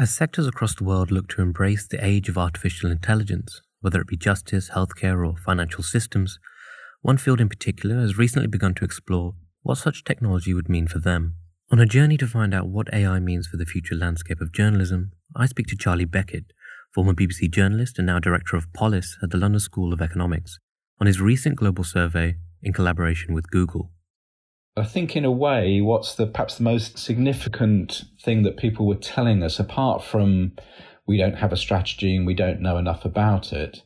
As sectors across the world look to embrace the age of artificial intelligence, whether it be justice, healthcare, or financial systems, one field in particular has recently begun to explore what such technology would mean for them. On a journey to find out what AI means for the future landscape of journalism, I speak to Charlie Beckett, former BBC journalist and now director of Polis at the London School of Economics, on his recent global survey in collaboration with Google. I think, in a way, what's the perhaps the most significant thing that people were telling us, apart from we don't have a strategy and we don't know enough about it,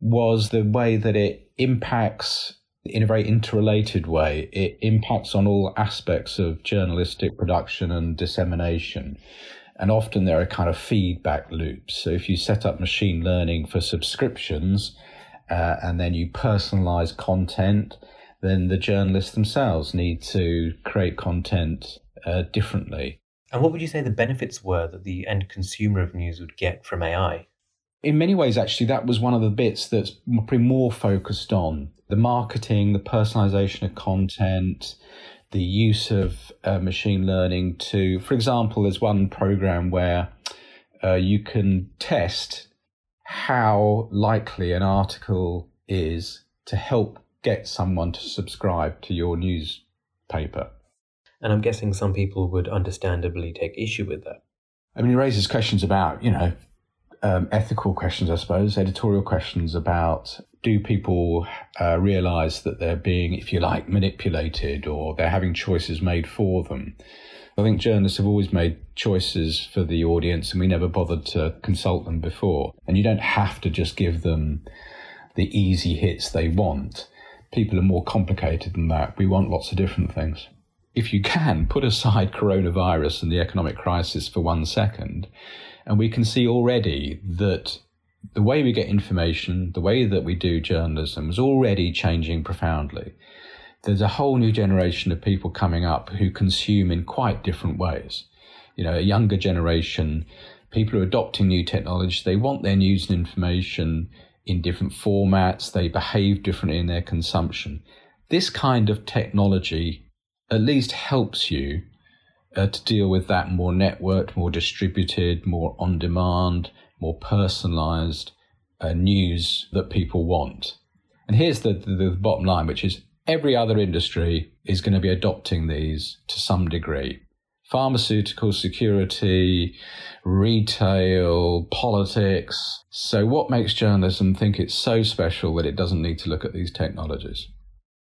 was the way that it impacts in a very interrelated way. It impacts on all aspects of journalistic production and dissemination. And often there are kind of feedback loops. So if you set up machine learning for subscriptions uh, and then you personalize content, then the journalists themselves need to create content uh, differently. And what would you say the benefits were that the end consumer of news would get from AI? In many ways, actually, that was one of the bits that's probably more focused on the marketing, the personalization of content, the use of uh, machine learning to, for example, there's one program where uh, you can test how likely an article is to help get someone to subscribe to your newspaper. And I'm guessing some people would understandably take issue with that. I mean, it raises questions about, you know, um, ethical questions, I suppose, editorial questions about do people uh, realize that they're being, if you like, manipulated or they're having choices made for them? I think journalists have always made choices for the audience and we never bothered to consult them before. And you don't have to just give them the easy hits they want people are more complicated than that. We want lots of different things. If you can, put aside coronavirus and the economic crisis for one second, and we can see already that the way we get information, the way that we do journalism is already changing profoundly. There's a whole new generation of people coming up who consume in quite different ways. You know, a younger generation, people are adopting new technology. They want their news and information in different formats, they behave differently in their consumption. This kind of technology at least helps you uh, to deal with that more networked, more distributed, more on demand, more personalized uh, news that people want. And here's the, the, the bottom line, which is every other industry is going to be adopting these to some degree pharmaceutical security, retail, politics. So, what makes journalism think it's so special that it doesn't need to look at these technologies?